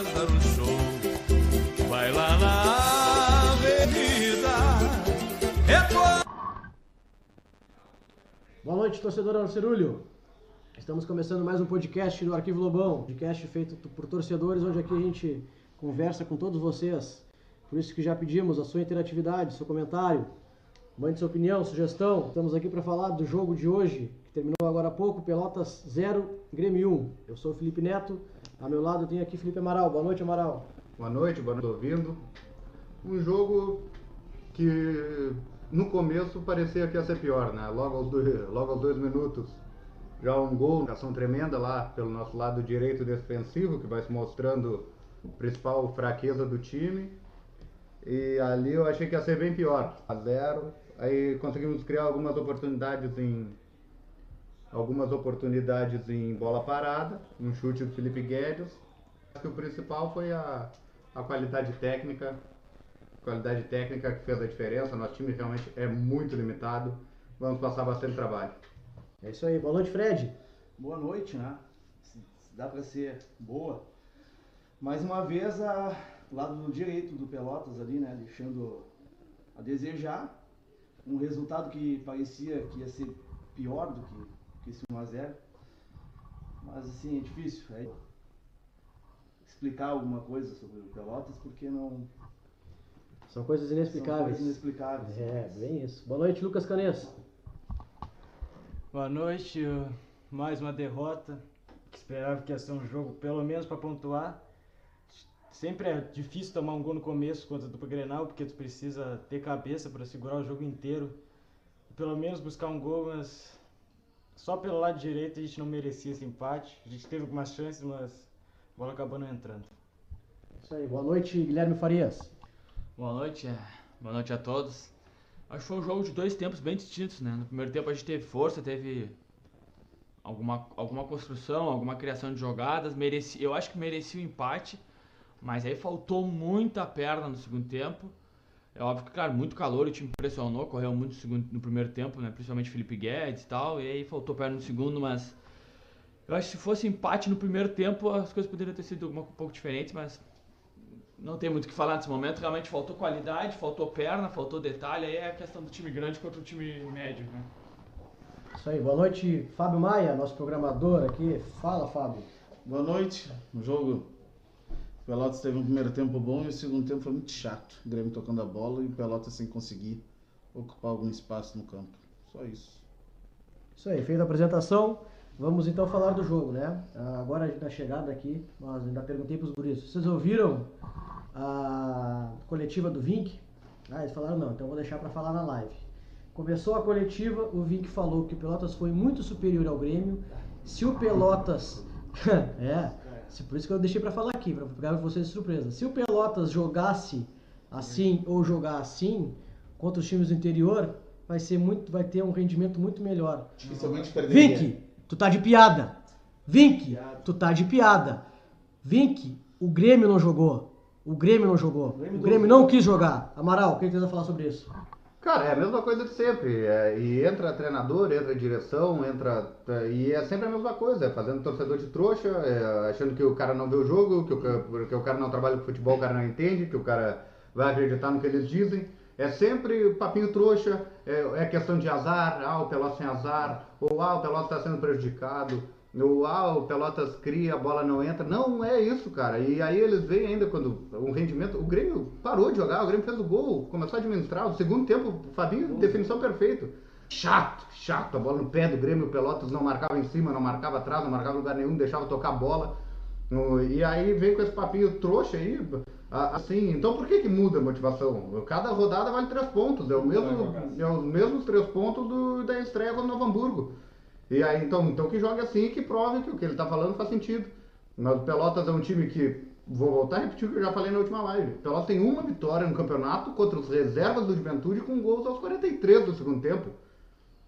Show. Vai lá na avenida. É. Boa noite, torcedor Arcerulho. Estamos começando mais um podcast do Arquivo Lobão, podcast feito por torcedores, onde aqui a gente conversa com todos vocês. Por isso que já pedimos a sua interatividade, seu comentário, mande sua opinião, sugestão. Estamos aqui para falar do jogo de hoje, que terminou agora há pouco, Pelotas 0, Grêmio 1. Eu sou o Felipe Neto, ao meu lado tem aqui Felipe Amaral. Boa noite, Amaral. Boa noite, boa noite, ouvindo. Um jogo que no começo parecia que ia ser pior, né? Logo aos dois, logo aos dois minutos, já um gol, ação tremenda lá pelo nosso lado direito defensivo, que vai se mostrando a principal fraqueza do time. E ali eu achei que ia ser bem pior. A zero. Aí conseguimos criar algumas oportunidades em algumas oportunidades em bola parada, um chute do Felipe Guedes. Acho que o principal foi a, a qualidade técnica, qualidade técnica que fez a diferença. Nosso time realmente é muito limitado. Vamos passar bastante trabalho. É isso aí. Boa noite, Fred. Boa noite, né? Se, se dá para ser boa. Mais uma vez, a lado direito do Pelotas ali, né? Deixando a desejar. Um resultado que parecia que ia ser pior do que, que esse 1x0. Mas assim, é difícil. É explicar alguma coisa sobre o Pelotas porque não. São coisas inexplicáveis. São coisas inexplicáveis. É, bem isso. Boa noite, Lucas Canes. Boa noite, mais uma derrota. Esperava que ia ser um jogo pelo menos para pontuar. Sempre é difícil tomar um gol no começo contra o Grenal, porque tu precisa ter cabeça para segurar o jogo inteiro. Pelo menos buscar um gol, mas só pelo lado direito a gente não merecia esse empate. A gente teve algumas chances, mas a bola acabou não entrando. Isso aí. Boa noite, Guilherme Farias. Boa noite, é. boa noite a todos. Acho que foi um jogo de dois tempos bem distintos, né? No primeiro tempo a gente teve força, teve alguma, alguma construção, alguma criação de jogadas. Mereci, eu acho que merecia o empate, mas aí faltou muita perna no segundo tempo. É óbvio que, claro, muito calor, o time pressionou, correu muito no, segundo, no primeiro tempo, né? Principalmente Felipe Guedes e tal, e aí faltou perna no segundo, mas eu acho que se fosse empate no primeiro tempo, as coisas poderiam ter sido um pouco diferentes, mas não tem muito o que falar nesse momento. Realmente faltou qualidade, faltou perna, faltou detalhe. Aí é a questão do time grande contra o time médio, né? Isso aí. Boa noite, Fábio Maia, nosso programador aqui. Fala, Fábio. Boa noite. O jogo. Pelotas teve um primeiro tempo bom e o segundo tempo foi muito chato. O Grêmio tocando a bola e o Pelotas sem conseguir ocupar algum espaço no campo. Só isso. Isso aí. Feita a apresentação, vamos então falar do jogo, né? Agora na chegada aqui, nós ainda perguntei para os guris. Vocês ouviram a coletiva do Vink. Ah, eles falaram não, então vou deixar para falar na live. Começou a coletiva, o Vink falou que o Pelotas foi muito superior ao Grêmio. Se o Pelotas. é, por isso que eu deixei para falar aqui, para pegar vocês de surpresa. Se o Pelotas jogasse assim ou jogar assim contra os times do interior, vai ser muito, vai ter um rendimento muito melhor. Dificilmente perderia. Vink, tu tá de piada. Vink, tu tá de piada. Vink, o Grêmio não jogou. O Grêmio não jogou. O Grêmio, o Grêmio não quis jogar. Amaral, o que você vai falar sobre isso? Cara, é a mesma coisa de sempre. É, e entra treinador, entra direção, entra. E é sempre a mesma coisa, é fazendo torcedor de trouxa, é, achando que o cara não vê o jogo, que o, que o cara não trabalha com futebol, o cara não entende, que o cara vai acreditar no que eles dizem. É sempre papinho trouxa, é, é questão de azar, ah, o Pelotas tem azar, ou ah, o Pelotas está sendo prejudicado. O, ah, o Pelotas cria, a bola não entra. Não é isso, cara. E aí eles veem ainda quando o rendimento. O Grêmio parou de jogar, o Grêmio fez o gol, começou a administrar. O segundo tempo, o Fabinho, definição perfeita. Chato, chato. A bola no pé do Grêmio, o Pelotas não marcava em cima, não marcava atrás, não marcava em lugar nenhum, deixava tocar a bola. E aí vem com esse papinho trouxa aí. Assim, então por que, que muda a motivação? Cada rodada vale três pontos. É, o mesmo, é os mesmos três pontos do, da estreia contra o Novo Hamburgo. E aí, então, então que jogue assim e que prove que o que ele está falando faz sentido. Mas o Pelotas é um time que, vou voltar a repetir o que eu já falei na última live. O Pelotas tem uma vitória no campeonato contra os reservas do Juventude com gols aos 43 do segundo tempo.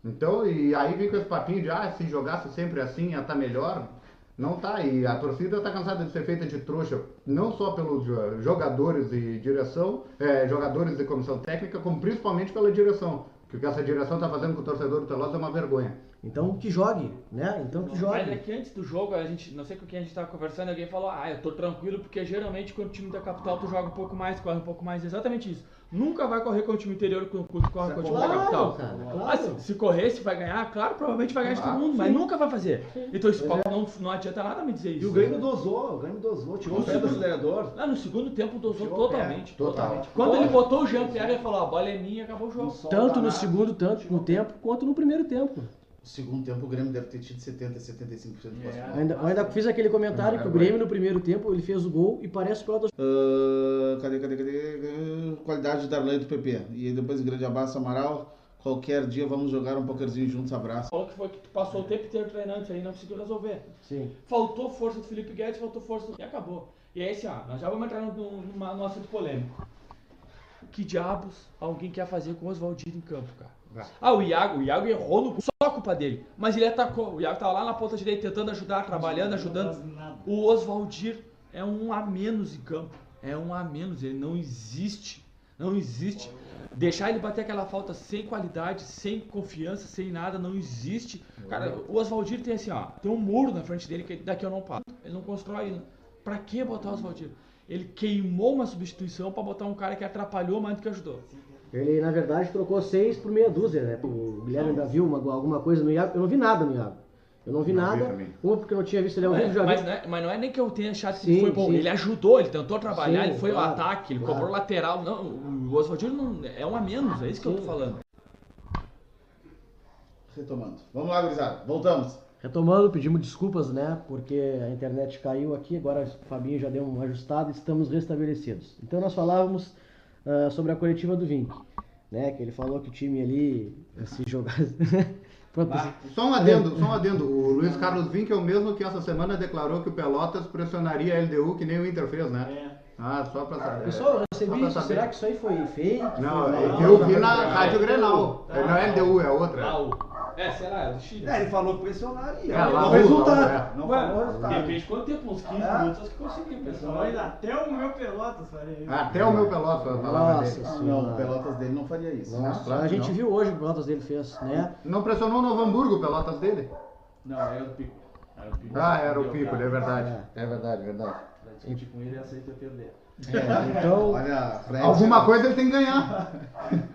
Então, e aí vem com esse papinho de, ah, se jogasse sempre assim ia estar tá melhor. Não tá, e a torcida está cansada de ser feita de trouxa, não só pelos jogadores e direção, é, jogadores e comissão técnica, como principalmente pela direção. Que o que essa direção está fazendo com o torcedor do Pelotas é uma vergonha. Então que jogue, né? Então que Mas é jogue. que antes do jogo, a gente, não sei com quem a gente tava conversando, alguém falou, ah, eu tô tranquilo, porque geralmente quando o time da capital tu joga um pouco mais, corre um pouco mais. Exatamente isso. Nunca vai correr com o time interior quando tu corre com o time da capital. cara, Ah, claro. se, se correr, se vai ganhar, claro, provavelmente vai ganhar de todo mundo, mas nunca vai fazer. Então isso não, não adianta nada me dizer isso. E o Grêmio dosou, o Grêmio dosou, tirou o pé do acelerador. Lá no segundo tempo dosou Tirou pé. totalmente. Total. Quando ele botou o Jean-Pierre, ele falou, a bola é minha e acabou o jogo. Tanto no segundo, tanto no tempo, quanto no primeiro tempo. No segundo tempo o Grêmio deve ter tido 70, 75% de posse bola. Ainda, eu ainda fiz aquele comentário que o Grêmio no primeiro tempo ele fez o gol e parece o Pelotas. Ah, cadê, cadê, cadê? Ah, Qualidade de Darley do PP. E aí depois um grande abraço, Amaral. Qualquer dia vamos jogar um pokerzinho juntos, abraço. Falou que foi que tu passou o tempo inteiro treinando isso aí e não conseguiu resolver. Sim. Faltou força do Felipe Guedes, faltou força do... E acabou. E é esse, ó, nós já vamos entrar num, numa, num assunto polêmico. Que diabos alguém quer fazer com o Oswaldinho em campo, cara? Ah, o Iago, o Iago errou no... Só a culpa dele. Mas ele atacou. O Iago tava lá na ponta direita tentando ajudar, trabalhando, ajudando. O Oswaldir é um a menos em campo. É um a menos. Ele não existe. Não existe. Deixar ele bater aquela falta sem qualidade, sem confiança, sem nada, não existe. Cara, o Oswaldir tem assim, ó, tem um muro na frente dele que daqui eu não passo. Ele não constrói. Né? Pra que botar o Oswaldir? Ele queimou uma substituição pra botar um cara que atrapalhou mais do que ajudou. Ele, na verdade, trocou seis por meia dúzia, né? O Guilherme ainda viu uma- alguma coisa no Iago. Eu não vi nada no Iago. Eu não vi Não vi nada. também. Uma porque eu não tinha visto ele ao vivo, Mas, já mas, vi. não é, mas não é nem que eu tenha achado que Sim, ele foi bom. sim. Ele ajudou, ele tentou trabalhar, Sim, ele foi claro, ao ataque, ele claro. cobrou lateral. Não, o Oswaldir não, é um a menos, é isso que eu tô falando. Retomando. Vamos lá, gurizada. Voltamos. Retomando, pedimos desculpas, né? Porque a internet caiu aqui, agora o Fabinho já deu uma ajustada e estamos restabelecidos. Então nós falávamos ah, sobre a coletiva do Vink, né? Que ele falou que o time ali se jogasse. Pronto, Só um adendo, só um adendo. O Luiz Carlos Vinck é o mesmo que essa semana declarou que o Pelotas pressionaria a LDU que nem o Inter fez, né? Ah, só pra saber. Pessoal, eu recebi isso. saber. Será que isso aí foi fake? Não, Foi- é que eu vi na Rádio Grenal. É, Não é LDU, é outra. Laú. É, será? É do Chile. É, ele falou que pressionaria. É, não lá, o resultado. é. Não Ué, falou o resultado. Depende de quanto tempo, uns 15 É. minutos, acho que conseguimos. pessoal. Mas até o meu Pelotas faria isso. Até o meu Pelotas falava Nossa dele. senhora. Não, o Pelotas dele não faria isso. Nossa, claro a gente não. viu hoje o Pelotas dele fez, né? Não pressionou o Novo Hamburgo, o Pelotas dele? Não, era o Pico. Era o Pico. Ah, era o Pico, é verdade. É verdade, verdade. Pra discutir com ele, aceita perder. Então, Olha. Alguma coisa ele tem que ganhar.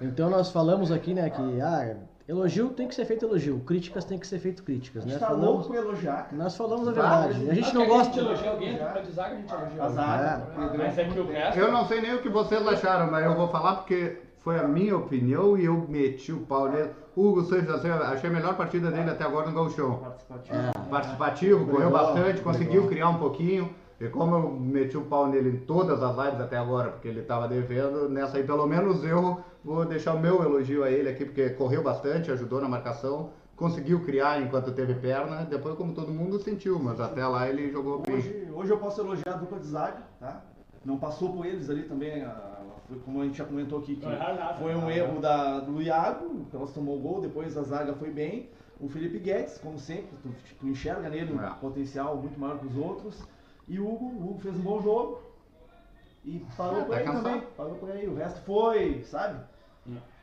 então nós falamos aqui, né, que ah, elogio tem que ser feito elogio, críticas tem que ser feito críticas, A né? gente tá Falamos, louco pra elogiar, cara. nós falamos a verdade. A gente não que A gosta. gente elogia alguém, a dupla de zaga a gente elogia A alguém. zaga. Mas é que o resto... Eu não sei nem o que vocês acharam, mas eu vou falar porque foi a minha opinião e eu meti o pau nele. Hugo Sanches, assim, eu achei a melhor partida dele até agora no Gauchão. Participativo. Participativo, correu bastante, conseguiu legal. criar um pouquinho. E como eu meti o pau nele em todas as lives até agora, porque ele estava devendo, nessa aí pelo menos eu vou deixar o meu elogio a ele aqui, porque correu bastante, ajudou na marcação, conseguiu criar enquanto teve perna, depois como todo mundo sentiu, mas até lá ele jogou bem. Hoje, hoje eu posso elogiar a dupla de zaga, tá? Não passou por eles ali também, a- foi como a gente já comentou aqui, que foi um erro da, do Iago, o Pelotas tomou o gol, depois a zaga foi bem. O Felipe Guedes, como sempre, tu, tu enxerga nele um É. potencial muito maior que os outros. E o Hugo, o Hugo fez um bom jogo. E parou É, por tá aí cansado. também, parou por aí. O resto foi, sabe?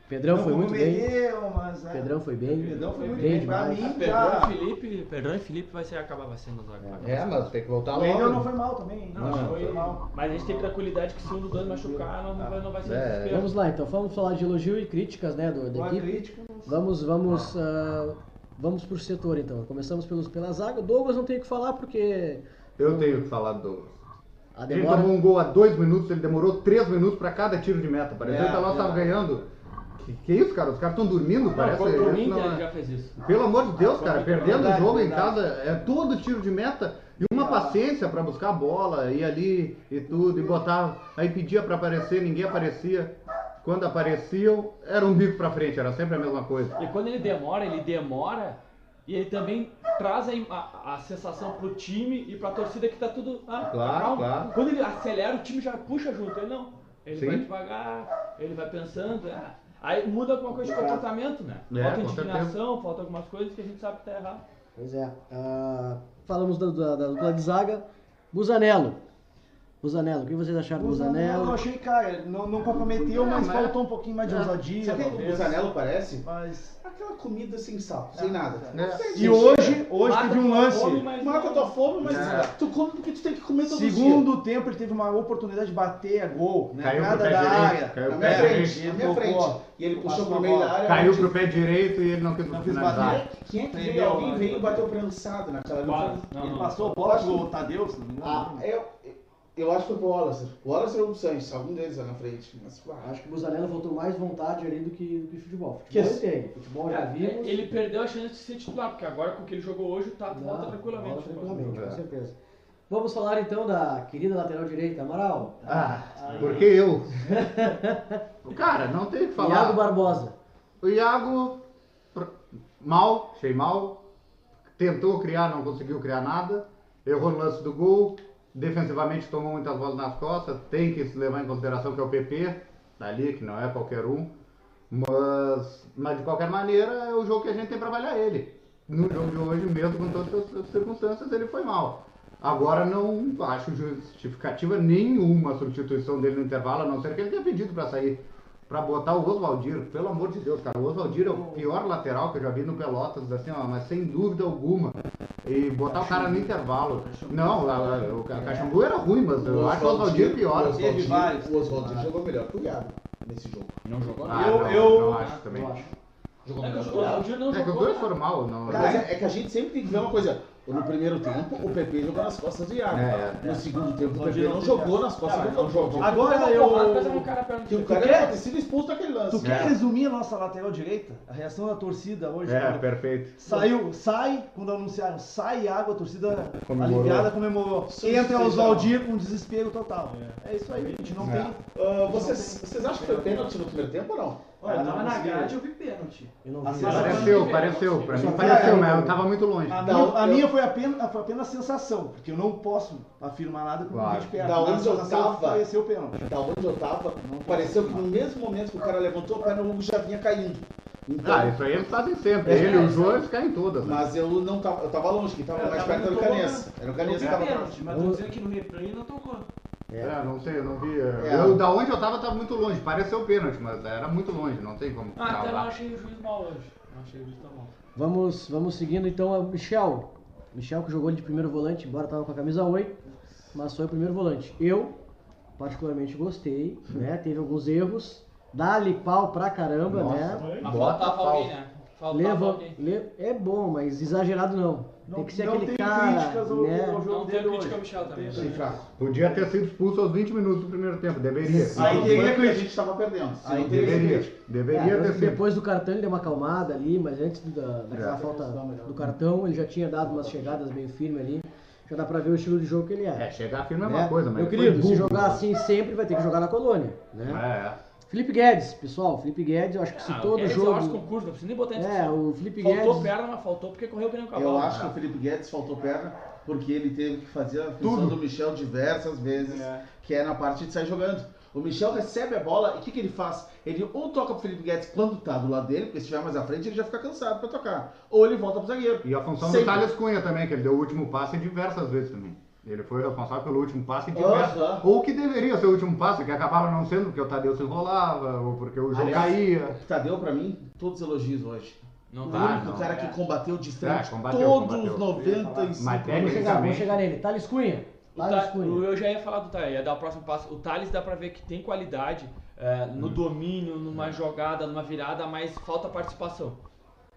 Pedrão Não foi muito bem. é. Pedrão foi bem. Pedrão foi muito Bem. Pra demais. mim, Pedrão e Felipe, Pedrão e Felipe vai ser, acabar vai sendo zaga. É, mas tem que voltar O Wendel não logo. foi mal também. hein? Não, não foi- foi mal. Mas a gente tem tranquilidade que se um dos dois machucar, não, vai, não vai ser É. desespero. Vamos lá, então, vamos falar de elogio e críticas, né, do, da equipe. Vamos, vamos, ah, vamos por setor, então. Começamos pelos, pela zaga. Douglas não tem o que falar porque Eu tenho que falar do Douglas. a Ele tomou um gol a dois minutos, ele demorou três minutos pra cada tiro de meta. Parecia É, que o Pelotas é. tava ganhando. Que, que isso, cara? Os caras estão dormindo, Não, parece. contra o Inter não é- ele já fez isso. Pelo amor de Deus, Foi cara, perdendo o verdade, jogo em verdade. casa, é todo tiro de meta e uma paciência pra buscar a bola, ir ali e tudo, e botar, aí pedia pra aparecer, ninguém aparecia. Quando apareciam, era um bico pra frente, era sempre a mesma coisa. E quando ele demora, ele demora e ele também traz a, a, a sensação pro time e pra torcida que tá tudo. Ah, Claro, calma. claro. Quando ele acelera, o time já puxa junto. Ele não. Ele Sim. vai devagar, ele vai pensando. ah. Aí muda alguma coisa de comportamento, né? É, falta indignação, falta algumas coisas que a gente sabe que tá errado. Pois é. Ah, falamos da, da, da dupla de zaga. Busanello. Busanello, o que vocês acharam do O Zanello, eu Busanello? achei, cara, não, não comprometeu, É, mas mas- faltou um pouquinho mais de É. ousadia. Sabe o que o talvez. Zanello parece? Mas... Aquela comida sem sal, sem nada. É. Você E hoje, hoje Mata teve um lance. fome, mas Mata a tua fome, mas É. tu come porque tu tem que comer todo dia. Segundo tempo, ele teve uma oportunidade de bater a gol, né? Caiu pro Nada pé da direito, área. caiu Na minha pé frente, direito. na minha Tocou. frente. E ele puxou pro meio da área. Caiu pro pé direito e ele não quis finalizar. bater. Quem é que veio? Alguém veio e bateu prensado naquela Ele passou a bola pro Tadeu, se não me engano. Eu, acho que foi pro Wallace. O Wallace ou o Sanches, algum deles lá na frente. Mas, ah, Acho que o Busanello faltou mais vontade ali do que, do que futebol. Que Futebol esse- ele tem, futebol já É, vimos. Ele perdeu a chance de ser titular, porque agora com o que ele jogou hoje, o Tato Não, volta tranquilamente. volta tranquilamente, É. com certeza. Vamos falar então da querida lateral direita, Amaral. Ah, porque eu. Cara, não tem o que falar. Iago Barbosa. O Iago, mal, achei mal. Tentou criar, não conseguiu criar nada. Errou no lance do gol. Defensivamente tomou muitas bolas nas costas. Tem que se levar em consideração que é o PP, tá ali, que não é qualquer um. Mas, mas de qualquer maneira, é o jogo que a gente tem para avaliar ele. No jogo de hoje, mesmo com todas as circunstâncias, ele foi mal. Agora não acho justificativa nenhuma substituição dele no intervalo, a não ser que ele tenha pedido para sair. Pra botar o Oswaldir, pelo amor de Deus, cara. O Oswaldir é o pior lateral que eu já vi no Pelotas, assim, ó, mas sem dúvida alguma. E botar o cara no intervalo. Não, a, a, o Ca- Caxambu era ruim, mas eu acho o Oswaldir pior. O Oswaldir, o Oswaldir jogou melhor que o Iago nesse jogo. Não jogou Ah, Eu- não, eu- não acho também. Eu acho. Jogou É que melhor o que não É que os dois foram mal. Não, Mas é, é que a gente sempre tem que ver uma coisa. No primeiro tempo, o PP jogou nas costas do Iago. É, é. No segundo tempo, o PP não jogou nas costas do jogou. Agora eu- Que o do cara quer? ter sido expulso daquele lance. Tu quer É. resumir a nossa lateral direita? A reação da torcida hoje? É, perfeito. Saiu, sai, quando anunciaram, sai água, a torcida Comemorou. aliviada comemorou. Entra o Oswaldir com desespero total. É, isso aí, a gente não É. tem. Ah, vocês, vocês acham que foi pênalti no primeiro tempo ou não? Olha, Ah, tava não na grade, eu vi pênalti. Eu não vi. Assim, Pareceu, pareceu. Pra mim pareceu, vi- mas eu tava muito longe. A, Não, minha, a eu- minha foi, apenas, foi apenas sensação, porque eu não posso afirmar nada com o Claro. vídeo perto. Da onde a eu sensação tava- pareceu pênalti. Da onde eu tava, pareceu que no mesmo momento que o cara levantou o Hugo já vinha caindo. Então, Ah, isso aí eles fazem sempre. É, Ele e é, o João, eles caem todas. né? mas eu não tava, eu tava longe, quem tava Eu mais tava perto era o Canês. Era o Eu vi que tava pênalti, mas tô dizendo que no replay não tocou. É, não sei, eu não vi. É. Eu, da onde eu tava, tava muito longe. Pareceu pênalti, mas era muito longe, não tem como. Ah, até não cravar. achei o juiz mal hoje. Não achei o juiz tão mal. Vamos, vamos seguindo então a Michel. Michel que jogou ele de primeiro volante, embora tava com a camisa 8, mas foi o primeiro volante. Eu, particularmente, gostei, né? Teve alguns erros. Dá-lhe pau pra caramba, Nossa, né? Mas Bota faltava pau. alguém, né? Faltava Leva, alguém. le- é bom, mas exagerado não. Não, tem que ser não aquele tem cara, críticas ao, né? ao jogo Não tem crítica ao. Michel também. Sim, fraco. Podia ter sido expulso aos 20 minutos do primeiro tempo, deveria. Aí Não teria que- a gente tava perdendo. Se Aí Deveria. Deveria É, ter sido. depois do cartão ele deu uma acalmada ali, mas antes da, daquela É. falta do cartão, ele já tinha dado umas chegadas meio firmes ali. Já dá pra ver o estilo de jogo que ele é. É, chegar firme é né? uma coisa, mas. Meu querido, se jogar assim sempre vai ter que jogar na colônia, né? É, é. Felipe Guedes, pessoal, Felipe Guedes, eu acho que se Ah, todo Guedes Eu acho jogo. concurso, não precisa nem botar em É, o Felipe Faltou Guedes. perna, mas faltou porque correu que nem um cavalo. Eu acho que o Felipe Guedes faltou perna porque ele teve que fazer a função Tudo. do Michel diversas vezes, É. que é na parte de sair jogando. O Michel recebe a bola e o que, que ele faz? Ele ou toca pro Felipe Guedes quando tá do lado dele, porque se estiver mais à frente ele já fica cansado pra tocar. Ou ele volta pro zagueiro. E a função Sempre. do Thales Cunha também, que ele deu o último passe diversas vezes também. Ele foi responsável pelo último passe diversas Aham. Ou que deveria ser o último passe, que acabava não sendo porque o Tadeu se enrolava, ou porque o jogo Aliás, caía. O Tadeu, pra mim, todos elogios hoje. Não o tá. único não, cara é. que combateu de frente É, combateu, todos os 95 Mas Vamos chegar, vamos também. chegar nele. Thales Cunha. O Thales Cunha. Eu já ia falar do Thales, ia dar o próximo passo. O Thales dá pra ver que tem qualidade é, no domínio, numa jogada, numa virada, mas falta participação.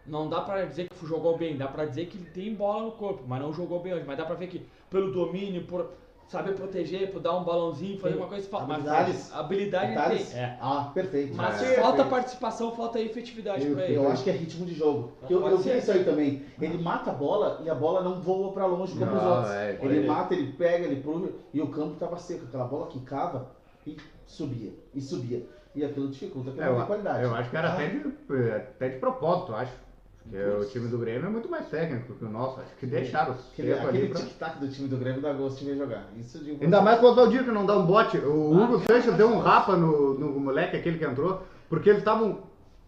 Não dá pra dizer que jogou bem, dá pra dizer que ele tem bola no corpo, mas não jogou bem hoje. Mas dá pra ver que pelo domínio, por saber proteger, por dar um balãozinho, fazer Tem uma coisa. fa- Mas habilidades. habilidade Detalhes? tem. É. Ah, perfeito. Mas É. falta participação, falta efetividade Eu- pra ele. Eu acho que é ritmo de jogo. Eu, Pode eu vi isso aí também. Ele mata a bola e a bola não voa pra longe como os outros. é, ele ele- mata, ele pega, ele puxa e o campo tava seco. Aquela bola quicava e subia, e subia. E aquilo dificulta que É, não eu, tem qualidade. eu acho que era Ah, até de, até de propósito, acho. Porque o time do Grêmio é muito mais técnico que o nosso. Acho que deixaram Aquele, cedo ali aquele pra... tic-tac do time do Grêmio dá gosto de ver jogar. Isso pra Ainda mais com o Oswaldinho que não dá um bote. O Ah, Hugo Sanches deu um rapa no, no moleque, aquele que entrou, porque eles estavam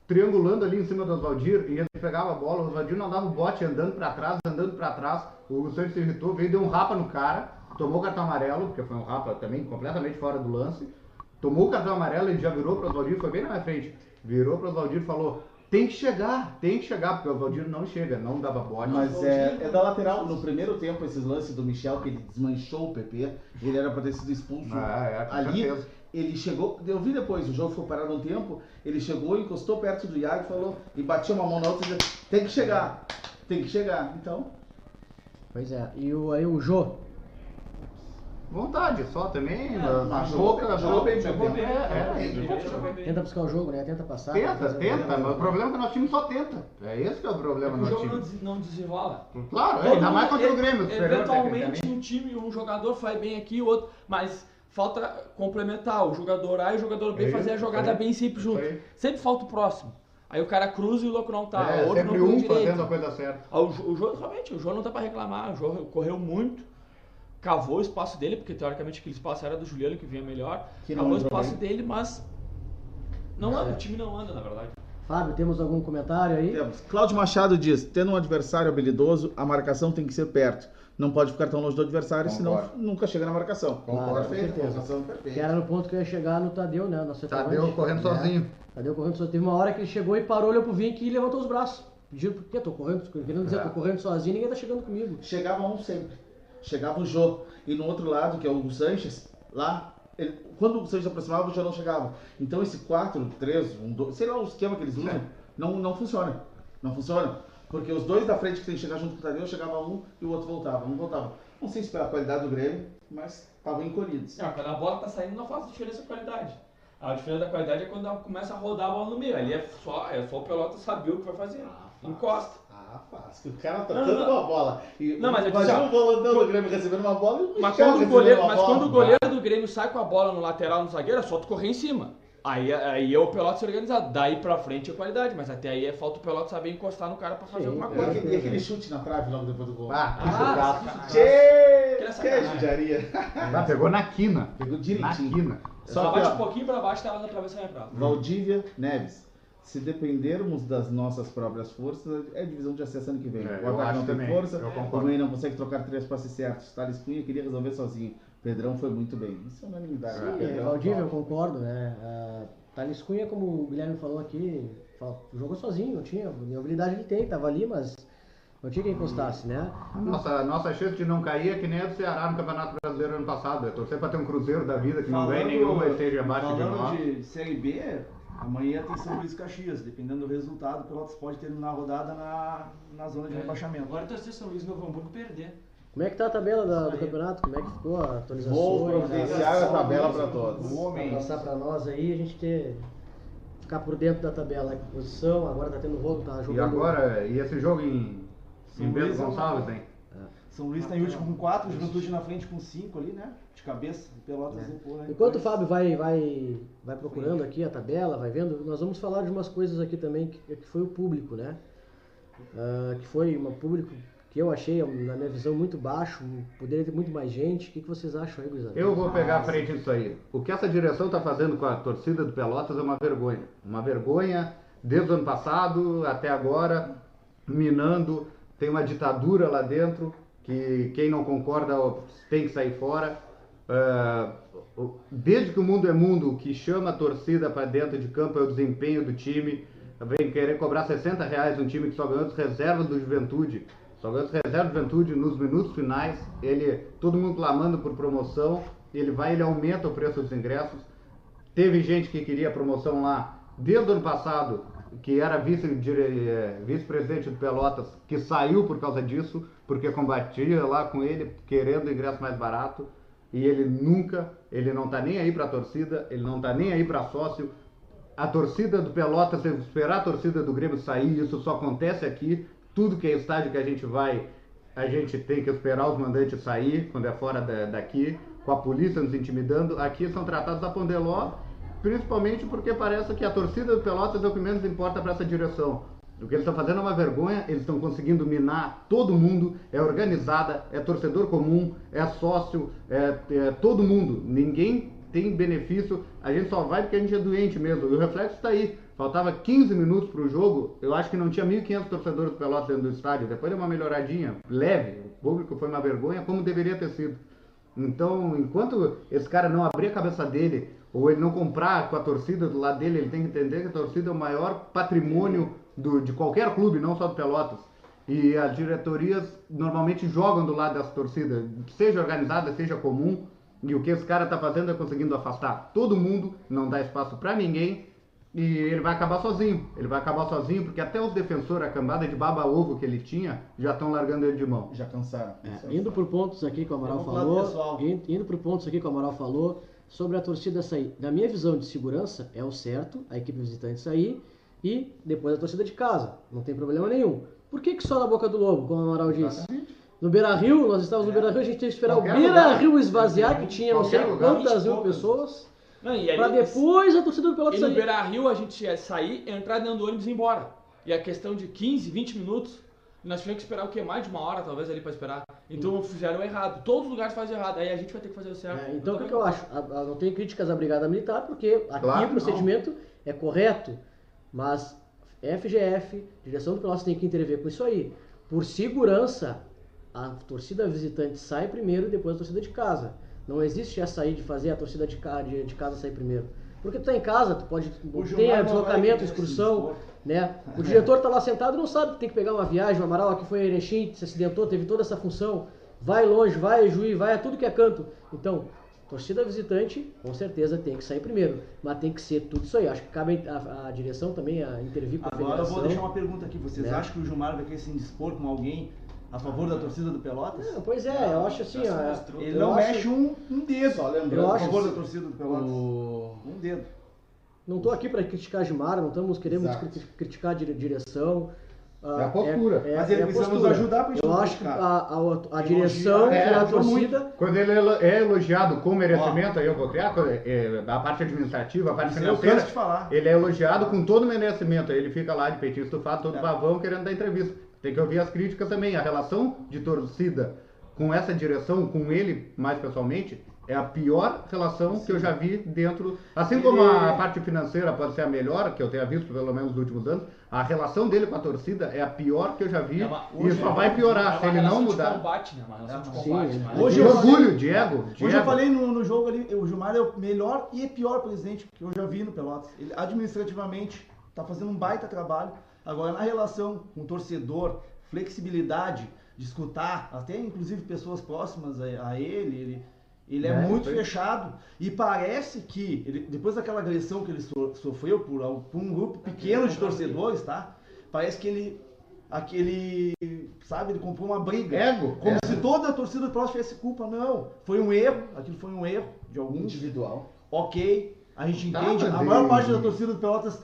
triangulando ali em cima do Oswaldir e ele pegava a bola, o Oswaldir não dava o bote andando pra trás, andando pra trás. O Hugo Sanches se irritou, veio deu um rapa no cara. tomou o cartão amarelo, porque foi um Rafa também completamente fora do lance. Tomou o cartão amarelo, ele já virou para o Oswaldinho, foi bem na minha frente. Virou para o Oswaldinho e falou: tem que chegar, tem que chegar, porque o Oswaldinho não chega, não dava bote. Mas é, é da lateral. No primeiro tempo, esses lances do Michel, que ele desmanchou o PP, ele era pra ter sido expulso Ah, é, com ali. certeza. Ele chegou, eu vi depois, o jogo ficou parado um tempo, ele chegou, encostou perto do Iago e falou, e batia uma mão na outra e dizia, tem que chegar, tem que chegar. Então, Pois é. E o, aí o Jô. Vontade só também, É, na, na mas boca, jogou- jogou bem. É, é, Tenta buscar o jogo, né? Tenta passar. Tenta, tenta, mas o problema é que o nosso time só tenta. É esse que é o problema do O nosso jogo não, time. des- não desenrola. Claro, é, ainda mais contra o Grêmio. Eventualmente um time, um jogador faz bem aqui, o outro. Mas falta complementar o jogador A e o jogador B É fazer a isso, jogada é. bem sempre junto. Isso aí. Sempre falta o próximo. Aí o cara cruza e o louco não tá. é, o outro sempre não um direito. fazendo a coisa certa. O, Jo- o João, realmente, o João não dá pra reclamar. O João correu muito, cavou o espaço dele, porque teoricamente aquele espaço era do Juliano que vinha melhor. Que cavou o espaço bem. dele, mas não anda, É. o time não anda, na verdade. Fábio, temos algum comentário aí? temos. Cláudio Machado diz, tendo um adversário habilidoso, a marcação tem que ser perto. Não pode ficar tão longe do adversário, Concordo. senão nunca chega na marcação. Concordo. Claro, com Perfeito, certeza. marcação Que perfeita. era no ponto que eu ia chegar no Tadeu, né? Nosso Tadeu correndo É. sozinho. Tadeu correndo sozinho. Teve uma hora que ele chegou e parou, olhou pro Vink e levantou os braços. Pedindo por quê? Tô correndo, querendo dizer, É. tô correndo sozinho, ninguém tá chegando comigo. Chegava um sempre. Chegava o Jô. E no outro lado, que é o Sanches, lá, ele- quando o Sanches aproximava, o Jô não chegava. Então esse 4, 3, 1, 2, sei lá o esquema que eles usam, não, não funciona. Não funciona. Porque os dois da frente que tem que chegar junto com o Tadeu, chegava um e o outro voltava. Um voltava. Não sei se pela qualidade do Grêmio, mas estavam encolhidos. Não, quando a bola tá saindo não faz diferença a qualidade. A diferença da qualidade é quando ela começa a rodar a bola no meio. Ali é só, é só o pelota saber o que vai fazer. Encosta. Ah. Que o cara tá não. uma bola. E Não, mas é que imagina já- o volantão do Grêmio recebendo uma bola e o Mas quando, o goleiro, mas bola. quando o goleiro do Grêmio sai com a bola no lateral, no zagueiro, é só tu correr em cima. Aí, aí é o Pelota se organizado. Daí pra frente é qualidade, mas até aí é falta o Pelota saber encostar no cara pra fazer Sim, alguma E coisa. aquele, e aquele chute na trave logo depois do gol. Ah, que Ah, sacanagem. Tchê! Que Que judiaria. Ah, pegou na quina. Pegou Na direitinho. quina. Só Só que, bate ó, um pouquinho pra baixo e tá lá na travessa pra Valdívia Neves. Se dependermos das nossas próprias forças, é divisão de acesso ano que vem. É, o ataque não tem também, força, o meio não consegue trocar três passes certos. Thales Cunha queria resolver sozinho. Pedrão foi muito bem. Isso é unanimidade. É, Sim, Pedrão, Valdívia, eu concordo, né? Ah, Thales Cunha, como o Guilherme falou aqui, jogou sozinho, não tinha. A habilidade ele tem, tava ali, mas não tinha quem encostasse, né? Nossa, nossa chance de não cair é que nem a do Ceará no Campeonato Brasileiro ano passado. É torcer pra ter um Cruzeiro da vida que não ganha nenhuma e esteja abaixo de falando nós. de Série B, amanhã tem São Luís Caxias. Dependendo do resultado, o Pelotas pode terminar a rodada na, na zona de rebaixamento. Agora torcer São Luís e Novo Hamburgo perder. Como é que tá a tabela da- do campeonato? Como é que ficou a atualização? Vou providenciar a tabela para todos. Homem. passar pra nós aí, a gente ter. Ficar por dentro da tabela, que posição, agora tá tendo rolo, tá jogando. E agora, e esse jogo em, São em Bento é Gonçalves, hein? São Luís está em último com 4, Juventude na frente com 5 ali, né? De cabeça. Pelotas empurra, né? Enquanto o Fábio vai, vai, vai procurando aqui a tabela, vai vendo, nós vamos falar de umas coisas aqui também que, que foi o público, né? Ah, que foi um público que eu achei, na minha visão, muito baixo, poderia ter muito mais gente. O que, que vocês acham aí, Guizão? Eu vou pegar a frente disso aí. O que essa direção está fazendo com a torcida do Pelotas é uma vergonha. Uma vergonha desde o ano passado até agora, minando. Tem uma ditadura lá dentro que quem não concorda tem que sair fora. Ah, desde que o mundo é mundo, o que chama a torcida para dentro de campo é o desempenho do time. Vem querer cobrar 60 reais um time que só ganhou dos reservas do Juventude. Só ganhou dos reservas do Juventude nos minutos finais. Ele, todo mundo clamando por promoção. Ele vai, ele aumenta o preço dos ingressos. Teve gente que queria promoção lá desde o ano passado, que era vice- eh, vice-presidente do Pelotas, que saiu por causa disso, porque combatia lá com ele, querendo ingresso mais barato. E ele nunca, ele não tá nem aí pra torcida, ele não tá nem aí pra sócio. A torcida do Pelotas, esperar a torcida do Grêmio sair, isso só acontece aqui. Tudo que é estádio que a gente vai, a gente tem que esperar os mandantes sair, quando é fora da- daqui, com a polícia nos intimidando. Aqui são tratados a Pondeló, principalmente porque parece que a torcida do Pelotas é o que menos importa para essa direção. O que eles estão fazendo é uma vergonha, eles estão conseguindo minar todo mundo, é organizada, é torcedor comum, é sócio, é, é todo mundo. Ninguém tem benefício, a gente só vai porque a gente é doente mesmo. E o reflexo está aí. Faltava 15 minutos para o jogo, eu acho que não tinha 1.500 torcedores do Pelotas dentro do estádio. Depois deu uma melhoradinha, leve. O público foi uma vergonha, como deveria ter sido. Então, enquanto esse cara não abrir a cabeça dele, ou ele não comprar com a torcida do lado dele, ele tem que entender que a torcida é o maior patrimônio do, de qualquer clube, não só do Pelotas. E as diretorias normalmente jogam do lado dessa torcida, seja organizada, seja comum. E o que esse cara tá fazendo é conseguindo afastar todo mundo, não dá espaço para ninguém. E ele vai acabar sozinho. Ele vai acabar sozinho porque até os defensores, a cambada de baba-ovo que ele tinha, já estão largando ele de mão. Já cansaram. É, indo por pontos aqui que o Amaral É falou, pessoal. in- indo por pontos aqui que o Amaral falou sobre a torcida sair. Na minha visão de segurança, é o certo a equipe visitante sair e depois a torcida de casa. Não tem problema nenhum. Por que, que só na boca do lobo, como o Amaral disse? No Beira Rio, nós estávamos no Beira Rio, a gente teve que esperar Qualquer o Beira lugar. Rio esvaziar, que tinha não sei Qualquer lugar. quantas mil poucas. pessoas, Não, pra ali- depois a torcida do E Pelotas no sair. Beira Rio a gente ia sair, entrar dentro do ônibus e ir embora. E a questão de 15, 20 minutos, nós tivemos que esperar o quê? Mais de uma hora talvez ali pra esperar. Então fizeram errado. Todos os lugares fazem errado. Aí a gente vai ter que fazer o certo. É, então o que, que eu acho? A- a- não tenho críticas à Brigada Militar, porque aqui Claro o que procedimento é correto, mas FGF, direção do Pelotas tem que intervir com isso aí. Por segurança, a torcida visitante sai primeiro e depois a torcida de casa. Não existe essa aí de fazer a torcida de, ca- de, de casa sair primeiro. Porque tu tá em casa, tu pode ter deslocamento, excursão, né? O diretor tá lá sentado e não sabe que tem que pegar uma viagem, o Amaral aqui foi a Erechim, se acidentou, teve toda essa função. Vai longe, vai a Juí, vai a tudo que é canto. Então, torcida visitante, com certeza tem que sair primeiro. Mas tem que ser tudo isso aí. Acho que cabe a, a direção também a intervir com a Agora eu vou deixar uma pergunta aqui. Vocês Né? acham que o Gilmar vai querer se indispor com alguém a favor da torcida do Pelotas? Não, pois é, eu acho assim, ó, Ele eu não acho- mexe um, um dedo Só Eu lembrando a favor que da torcida do Pelotas. o... Um dedo. Não estou aqui para criticar Gilmar, não estamos querendo criticar a dire- direção. Ah, É a postura. Mas ele a precisa nos postura. ajudar gente Eu acho que a, a, a direção é, torcida. Quando ele é elo- é elogiado com merecimento, aí eu vou criar é- é, a parte administrativa, a parte Isso eu financeira, canso de falar. ele é elogiado com todo merecimento. Aí ele fica lá de peitinho estufado, todo É. pavão, querendo dar entrevista. Tem que ouvir as críticas também. A relação de torcida com essa direção, com ele mais pessoalmente, é a pior relação que eu já vi dentro. Assim Ele- como a parte financeira pode ser a melhor, que eu tenha visto pelo menos nos últimos anos, a relação dele com a torcida é a pior que eu já vi. É uma- e só vai piorar se ele não mudar. Combate, né? Sim, combate. é. mas- Hoje eu orgulho, falei- Diego. Hoje Diego. eu falei no, no jogo ali, o Gilmar é o melhor e pior presidente que eu já vi no Pelotas. Ele administrativamente está fazendo um baita trabalho. Agora, na relação com o torcedor, flexibilidade de escutar, até inclusive pessoas próximas a, a ele, ele, ele é, É, muito foi. fechado. E parece que, ele- depois daquela agressão que ele so- sofreu por, por um grupo pequeno de torcedores, tá? Parece que ele, aquele, sabe, ele comprou uma briga. Ego. Como ego. se toda a torcida do Pelotas tivesse culpa. Não. Foi um erro. Aquilo foi um erro de alguns. individual. Ok. A gente entende. A maior parte da torcida do Pelotas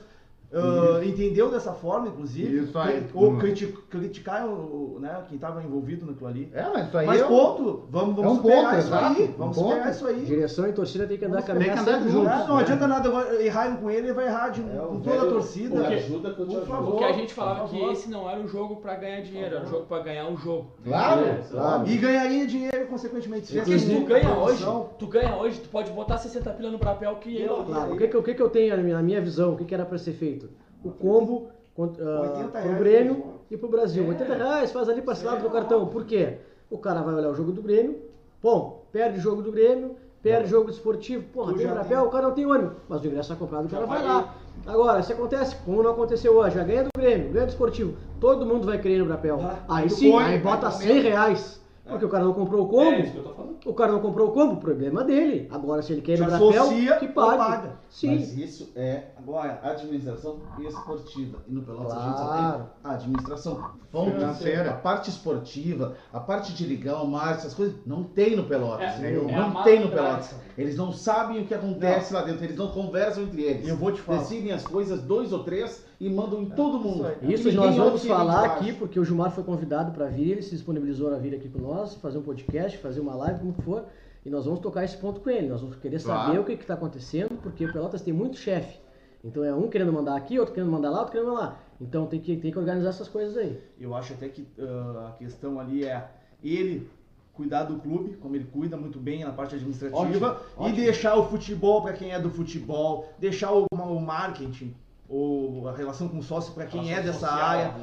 ah, entendeu dessa forma, inclusive. Isso aí. Ou Hum. criti criticaram o- né, quem estava envolvido naquilo ali. É, mas isso aí Mas é um- ponto. Vamos, vamos é um superar ponto, isso exato, aí. um Vamos ponto. superar isso aí. Direção e torcida tem que andar Tem que caminhar andar sempre juntos. Não né? adianta nada agora errarem com ele, ele vai errar de, É, com toda a velho- torcida. o que ajuda que te Por favor. Porque a gente falava que esse não era um jogo pra ganhar dinheiro, era um jogo pra ganhar um jogo. Claro, Claro. E ganharia dinheiro, consequentemente. Se tu ganha hoje, tu ganha hoje, tu pode botar 60 pila no papel que ele Claro, o que, que, eu- o que, que eu tenho na minha, na minha visão? O que, que era para ser feito? O combo contra, 80 pro reais, Grêmio né? e pro Brasil. É. 80 reais, faz ali parcelado no cartão. Por quê? O cara vai olhar o jogo do Grêmio, bom, perde o jogo do Grêmio, perde o jogo esportivo, porra, Tu tem papel, o cara não tem ônibus, mas o ingresso é comprado, o cara vai lá. Agora, se acontece, como não aconteceu hoje, já ganha do Grêmio, ganha do esportivo, todo mundo vai querer no papel. Ah, Aí sim, aí bota comer. 100 reais. Porque o cara não comprou o combo. É isso que eu tô falando. O cara não comprou o combo, problema dele. Agora, se ele quer ir no Te papel, que pague. paga. Sim. Mas isso é Agora, administração esportiva. E no Pelotas a gente só Claro. tem a administração Financeira. A parte esportiva, a parte de ligar o mar, essas coisas, não tem no Pelotas. É, entendeu? é não tem no. Pelotas. Eles não sabem o que acontece lá dentro, eles não conversam entre eles. Eu vou te falar. Decidem as coisas, dois ou três, e mandam em todo mundo. Isso ninguém nós vamos de falar aqui, porque o Gilmar foi convidado para vir, ele se disponibilizou a vir aqui com nós, fazer um podcast, fazer uma live, como for, e nós vamos tocar esse ponto com ele. Nós vamos querer Claro. saber o que está acontecendo, porque o Pelotas tem muito chefe. Então é um querendo mandar aqui, outro querendo mandar lá, outro querendo mandar lá. Então tem que, tem que organizar essas coisas aí. eu acho até que ah, a questão ali é ele cuidar do clube, como ele cuida muito bem na parte administrativa, Ótimo, e ótimo. deixar o futebol para quem é do futebol, deixar o, o marketing, ou a relação com o sócio para quem é dessa área,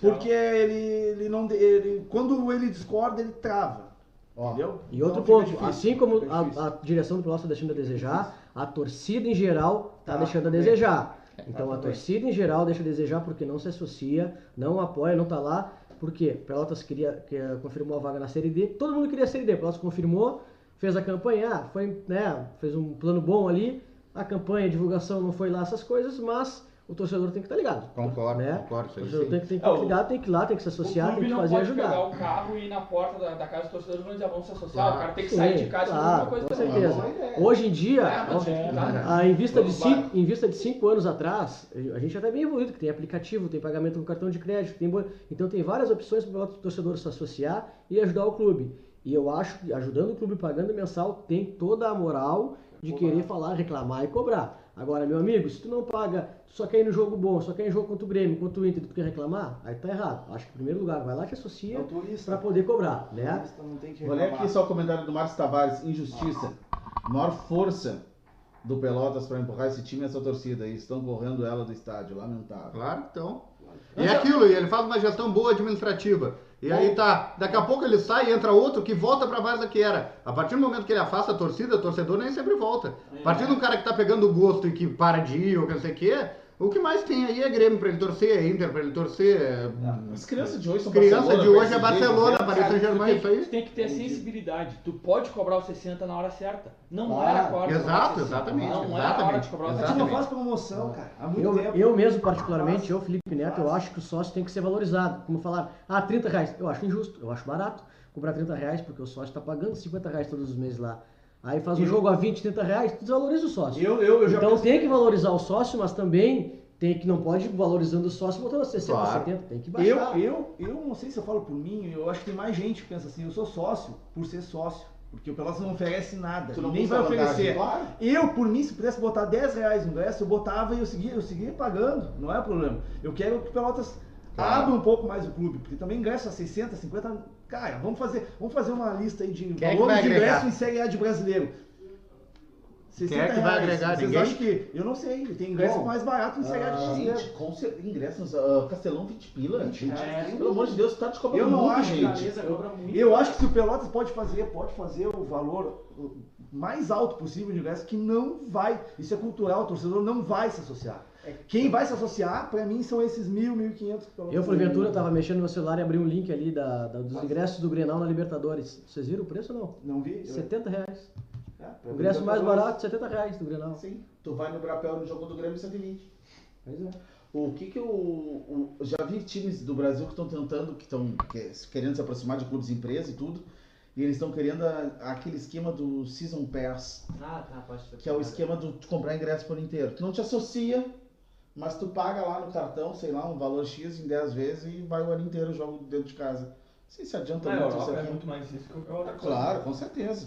porque ele, ele não ele, quando ele discorda ele trava. Ó, Entendeu? E outro Então fica ponto, difícil, assim como a, a direção do Pelotas está deixando a desejar, a torcida em geral está Tá, deixando a bem. desejar. Então a Tá, bem. torcida em geral deixa a desejar porque não se associa, não apoia, não está lá. Por quê? Pelotas queria, que, confirmou a vaga na Série D, todo mundo queria a Série D. Pelotas confirmou, fez a campanha, ah, foi, né, fez um plano bom ali. A campanha, a divulgação não foi lá essas coisas, mas o torcedor tem que estar ligado. Concordo, né? concordo, isso O torcedor tem, que- tem que É, estar o- ligado, tem que ir lá, tem que se associar, tem clube que não fazer pode ajudar. pegar o carro e ir na porta da, da casa do torcedor e não dizer vamos se associar. Claro. O cara tem que Sim, sair de casa e fazer claro, alguma coisa com certeza. É. Hoje em dia, É, ó, é, tá. a- em, vista de cinco, em vista de cinco anos atrás, a gente já está bem evoluído, que tem aplicativo, tem pagamento com cartão de crédito, tem então tem várias opções para o torcedor se associar e ajudar o clube. E eu acho que ajudando o clube pagando mensal tem toda a moral de querer falar, reclamar e cobrar. Agora, meu amigo, se tu não paga, tu só quer ir no jogo bom, só quer ir no jogo contra o Grêmio, contra o Inter, tu quer reclamar, aí tá errado. Acho que em primeiro lugar, vai lá te É associa para poder cobrar, né? não tem que reclamar. aqui só o comentário do Márcio Tavares, injustiça. Maior força do Pelotas para empurrar esse time e essa torcida aí. Estão correndo ela do estádio, lamentável. Claro, então. E é aquilo, e ele faz uma gestão boa administrativa. E aí tá, daqui a pouco ele sai entra outro que volta pra era. A partir do momento que ele afasta a torcida, o torcedor nem sempre volta. A partir de um cara que tá pegando gosto e que para de ir ou que não sei o quê, o que mais tem aí é Grêmio pra ele torcer, é Inter pra ele torcer. é- As crianças de hoje são Criança Barcelona, de hoje é Barcelona? Paris Saint-Germain, isso Tu aí. tem que ter sensibilidade. Tu pode cobrar os 60 na hora certa. Não Claro. era a hora Exato, 60. exatamente, Não era a hora exatamente, de cobrar os A gente 60. não faz promoção, cara. Há muito Eu, tempo. eu mesmo, particularmente, eu, Felipe Neto, eu acho que o sócio tem que ser valorizado. Como falar, ah, 30 reais. Eu acho injusto, eu acho barato cobrar 30 reais, porque o sócio está pagando 50 reais todos os meses lá. Aí faz um Eu- jogo a 20, 30 reais, tu desvaloriza o sócio. Eu, eu, eu já então penso- tem que valorizar o sócio, mas também tem que não pode ir valorizando o sócio botando a 60, Claro. 70, tem que Eu, baixar. eu, eu não sei se eu falo por mim, eu acho que tem mais gente que pensa assim, eu sou sócio por ser sócio. Porque o Pelotas não oferece nada, Tu não nem vai oferecer. claro. Eu, por mim, se pudesse botar 10 reais no ingresso, eu botava e eu seguia, eu seguia pagando, não é problema. Eu quero que o Pelotas Claro. abra um pouco mais o clube, porque também ingresso a 60, 50. Cara, vamos fazer, vamos fazer uma lista aí de Quem é valores vai de ingresso em Série A de brasileiro. 60 Quem é que vai reais. agregar? Vocês Ninguém? acham que. Eu não sei, tem ingresso Bom, mais barato em Série A de brasileiro. Gente, com certeza, ingressos, ah, Castelão 20 pila. 20 gente. reais. Pelo amor de Deus, tá Eu não muito, acho, gente. Eu, eu acho que se o Pelotas pode fazer, pode fazer o valor mais alto possível de ingresso, que não vai, isso é cultural, o torcedor não vai se associar. Quem vai se associar, pra mim, são esses mil, mil e quinhentos que o Pelotas Eu, porventura, tava mexendo no meu celular e abri um link ali da, da- dos ingressos do Grenal na Libertadores. Vocês viram o preço ou não? Não vi? 70 reais. É, pra O ingresso mais barato, 70 reais do Grenal. Sim, tu vai no Brapel no jogo do Grêmio 120. Pois é. O que que eu, o- já vi times do Brasil que estão tentando, que estão querendo se aproximar de clubes empresa e tudo, e eles estão querendo a- aquele esquema do Season Pass, Ah, tá, pode ser. que é o esquema do de comprar ingresso por inteiro. Tu não te associa, mas tu paga lá no cartão, sei lá, um valor X em 10 vezes e vai o ano inteiro o jogo dentro de casa. Não sei se adianta Na muito isso é aqui. muito mais isso que qualquer outra coisa. Claro, com certeza.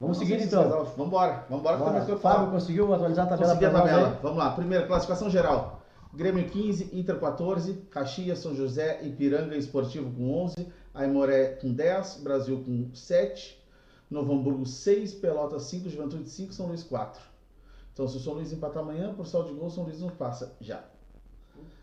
Vamos Não seguir sei se então. vocês- Vambora, vambora que pra falar. Fábio conseguiu atualizar a tabela Consegui a tabela. aí? Vamos lá. Primeiro, classificação geral. Grêmio 15, Inter 14, Caxias, São José, Ipiranga Esportivo com 11, Aimoré com 10, Brasil com 7, Novo Hamburgo 6, Pelotas 5, Juventude 5, São Luís 4. Então, se o São Luís empatar amanhã, por saldo de gol, São Luís não passa já.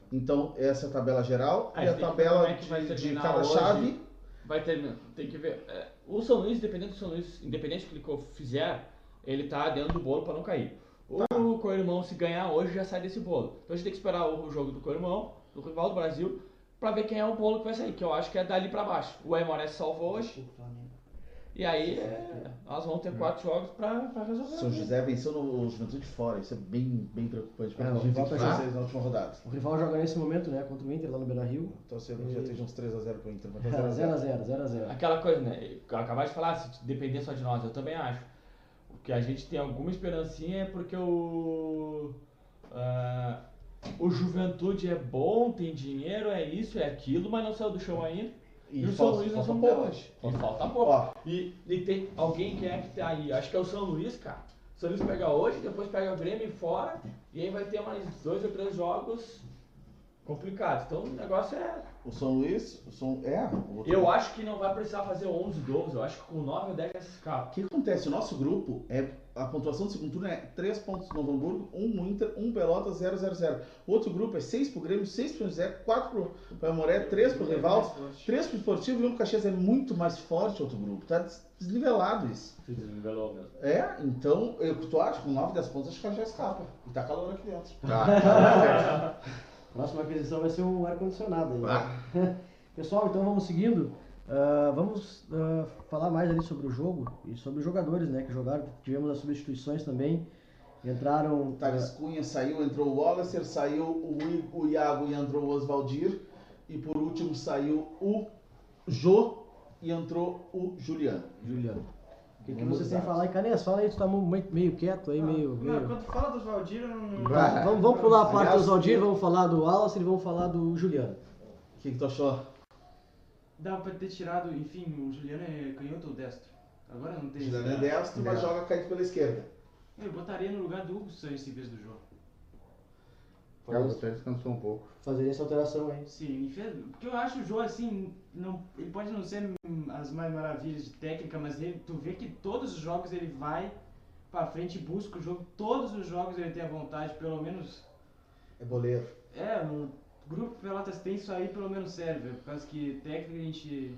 Então, essa é a tabela geral. Ah, e a tabela é que vai de, de cada hoje. chave. Vai terminar. Tem que ver. É, o São Luís, independente do São Luís, independente do que ele fizer, ele tá dentro do bolo para não cair. O Coirmão, se ganhar hoje, já sai desse bolo. Então a gente tem que esperar o jogo do Coirmão, do rival do Brasil, para ver quem é o bolo que vai sair, que eu acho que é dali para baixo. O Aimoré se salvou hoje. E aí é, nós vamos ter quatro jogos para resolver. São José venceu no Juventude fora. Isso é bem, bem preocupante. É, Porque o a gente rival tá vocês na última rodada. O rival joga nesse momento, né? Contra o Inter lá no Beira Rio. Então, se já esteja uns 3x0 pro Inter. mas tá 0 a 0. 0x0, 0x0. Aquela coisa, né? Acabar de falar, se depender só de nós, eu também acho. O que a gente tem alguma esperancinha é porque o. ah, o Juventude é bom, tem dinheiro, é isso, é aquilo, mas não saiu do chão ainda. E, o São Luís nós pouco. hoje. E falta pouco. Ó, E, e tem alguém que é que tá aí, acho que é o São Luís, cara. O São Luís pega hoje, depois pega o Grêmio fora, e aí vai ter mais dois ou três jogos complicado. Então o negócio é. O São Luís, o São. É. Eu acho que não vai precisar fazer 11 gols. Eu acho que com 9 ou 10 já se O que acontece? O nosso grupo é. A pontuação do segundo turno é 3 pontos no Novo Hamburgo, 1 no Inter, 1 Pelotas, 0, 0, 0. O outro grupo é 6 pro Grêmio, 6 pro José, 4 pro pro Amoré, 3 pro Rival, 3 pro Esportivo e 1 pro Caxias. É muito mais forte o outro grupo. Tá des- desnivelado isso. Se desnivelou mesmo. É, então, eu, tu acha? Com 9, 10 pontos, acho que já escapa. E tá calor aqui dentro. Tá. Próxima aquisição vai ser o ar-condicionado aí. Ah. Pessoal, então vamos seguindo. Ah, vamos ah, falar mais ali sobre o jogo e sobre os jogadores, né? Que jogaram. Tivemos as substituições também. Entraram. Thales Cunha saiu, entrou o Wallacer, saiu o, o Iago e entrou o Oswaldir. E por último saiu o Jô e entrou o Juliano. Juliano. O que, que vocês têm a usar. falar aí, Canês? Fala aí, tu tá meio, meio quieto aí, meio. Não, meio... quando fala dos Valdir, eu não. Vai. Vamos, vamos pular a parte do eu- vamos falar do Wallace e vamos falar do Juliano. O que, que tu achou? Dá pra ter tirado, enfim, o Juliano é canhoto ou destro? Agora não tem. Juliano é destro, mas Não. joga caído pela esquerda. Eu botaria no lugar do Hugo Sanches em vez do João. É, você descansou um pouco. Fazer essa alteração aí. Sim, porque eu acho o João assim, não, ele pode não ser as mais maravilhas de técnica, mas ele, tu vê que todos os jogos ele vai pra frente e busca o jogo. Todos os jogos ele tem a vontade, pelo menos. É boleiro. É, no grupo Pelotas tem isso aí, pelo menos serve. Por causa que técnica a gente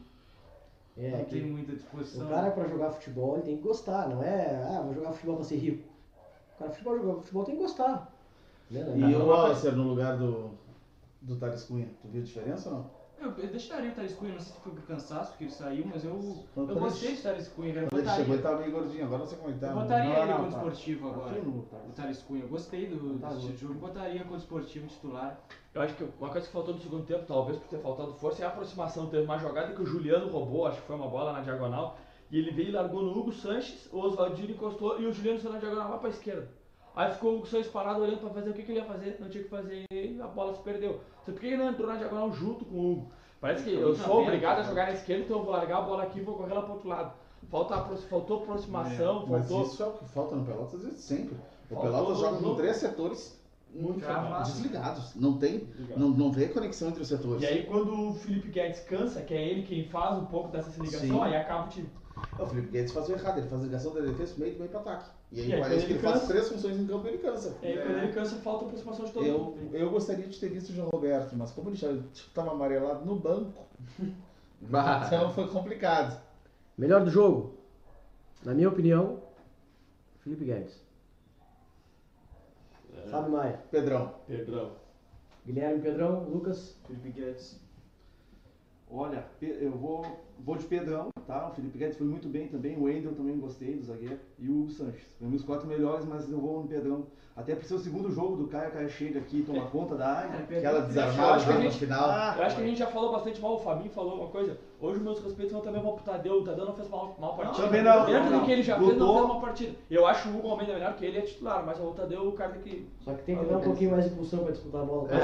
É, não tem muita disposição. o cara pra jogar futebol ele tem que gostar, não é, ah, vou jogar futebol pra ser rico. O cara futebol, jogar futebol tem que gostar. Né? E o Wallacer no lugar do, do Thales Cunha. Tu viu a diferença ou não? Eu, eu deixaria o Thales Cunha, não sei se foi por cansaço que ele saiu, mas eu, Quando eu gostei do Thales Cunha, velho. Quando ele botaria, chegou ele tava meio gordinho, agora não sei como ele tá. eu botaria Não, ele não, contra o tá. esportivo agora. Aqui no- O Thales Cunha, eu gostei do, Tá bom. jogo, botaria contra o esportivo titular. Eu acho que uma coisa que faltou no segundo tempo, talvez por ter faltado força, é a aproximação. Teve uma jogada que o Juliano roubou, acho que foi uma bola na diagonal, e ele veio e largou no Hugo Sanches, o Oswaldinho encostou e o Juliano saiu na diagonal lá pra esquerda. Aí ficou o Hugo Sanches parado olhando pra fazer o que, que ele ia fazer, não tinha o que fazer e a bola se perdeu. Então por que ele não entrou na diagonal junto com o Hugo? Parece que eu sou obrigado a jogar na esquerda, então eu vou largar a bola aqui e vou correr lá pro outro lado. Falta, faltou aproximação, Mas faltou. isso é o que falta no Pelotas sempre. O Faltou Pelotas joga com três setores Muito desligados. Não tem, não, não vê conexão entre os setores. E aí quando o Felipe Guedes cansa, que é ele quem faz um pouco dessa ligação, Sim. aí acaba o time. É, O Felipe Guedes faz o errado, ele faz a ligação da defesa meio do meio pro ataque. E aí E aí, parece que ele ele faz cansa- três funções em campo e ele cansa. E aí quando ele cansa, falta aproximação de todo Eu, mundo. eu gostaria de ter visto o João Roberto, mas como ele já estava amarelado no banco, então foi complicado. Melhor do jogo, na minha opinião, Felipe Guedes. Fábio Maia, Pedrão, Pedrão. Guilherme Pedrão, Lucas. Felipe Guedes. Olha, eu vou, vou de Pedrão, tá? O Felipe Guedes foi muito bem também. O Wendel também gostei do zagueiro. E o Hugo Sanches. Foi meus quatro melhores, mas eu vou no Pedrão. Até por ser o segundo jogo do Caio. O Caio chega aqui e toma conta da área. aquela Eu desarmada acho que a lá no gente- final. Eu acho que a gente já falou bastante mal, o Fabinho falou uma coisa. Hoje meus respeitos vão também pro Tadeu. O Tadeu não fez mal, mal partida. também não, Dentro não. do que ele já fez, não fez uma partida. Eu acho o Hugo Almeida melhor que ele é titular, mas o Tadeu é o cara que. Só que tem que dar um pouquinho mais de impulsão pra disputar a bola. É,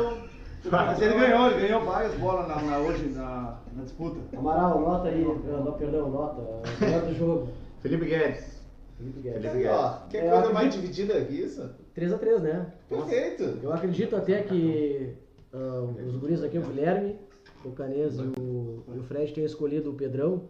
eu acho. Mas ele ganhou, ele ganhou várias bolas na, na- hoje na, na disputa. Amaral, nota aí, não, perdão, nota. Melhor do jogo, Felipe Guedes. Felipe Guedes. Felipe Ó, Guedes. que É, coisa eu mais acredito- dividida que isso? 3x3, né? Perfeito. Eu acredito até que ah, os guris aqui, o Guilherme, o Canês e o, e o Fred tenham escolhido o Pedrão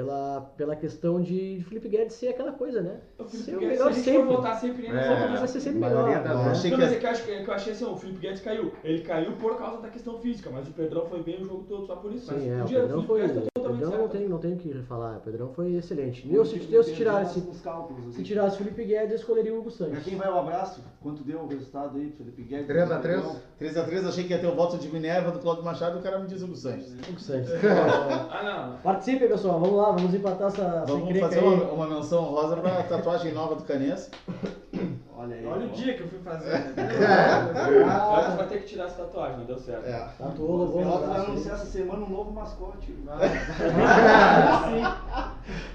pela, pela questão de Felipe Guedes ser aquela coisa, né? O Felipe Ser o Guedes, melhor se a gente for sempre. votar sempre nele, É. Vai fazer ser sempre maioria melhor. vezes. achei Não, que mas as- é que eu, acho, que eu achei assim, o Felipe Guedes caiu. Ele caiu por causa da questão física, mas o Pedrão foi bem o jogo todo só por isso. mas Sim, é, o dia, Pedrão foi. Tá O totalmente Pedrão não certo. tem, não tem o que falar, o Pedrão foi excelente. Eu, se, eu, se tirasse, cálculos, assim. se tirasse o Felipe Guedes, eu escolheria o Hugo Pra Santos. quem vai o abraço? Quanto deu o resultado aí, Felipe Guedes? 3 a 3? 3x3, achei que ia ter o voto de Minerva do Cláudio Machado o cara me diz o Sanches. Hugo Santos. Ah, não. Participem, pessoal. Vamos lá, vamos empatar essa, Vamos fazer uma, uma menção rosa pra tatuagem nova do Canês. Olha aí. Olha o dia que eu fui fazer. né? Agora você vai ter que tirar essa tatuagem, não deu certo. É. Tatuou, Pelotas vai anunciar essa semana um novo mascote.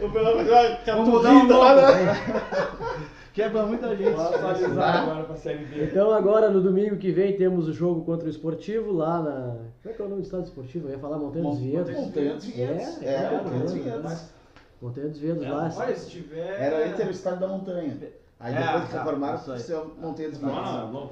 O Pelão vai mudar um lá nome. Quebra muita gente. Vou atualizar agora pra Série B. Então agora no domingo que vem temos o jogo contra o Esportivo lá na. Como é que é o nome do estado esportivo? Eu ia falar Montanha dos Vinhedos. Montanha dos Vinhedos. É, É, é, Montanha dos é, Vinhedos. Montanha dos Vinhedos lá. Olha, se tiver. Era entre o Estádio da Montanha. Aí É, depois que tá, reformaram, isso aí. você Montanha dos Não, Vinhedos. não, não.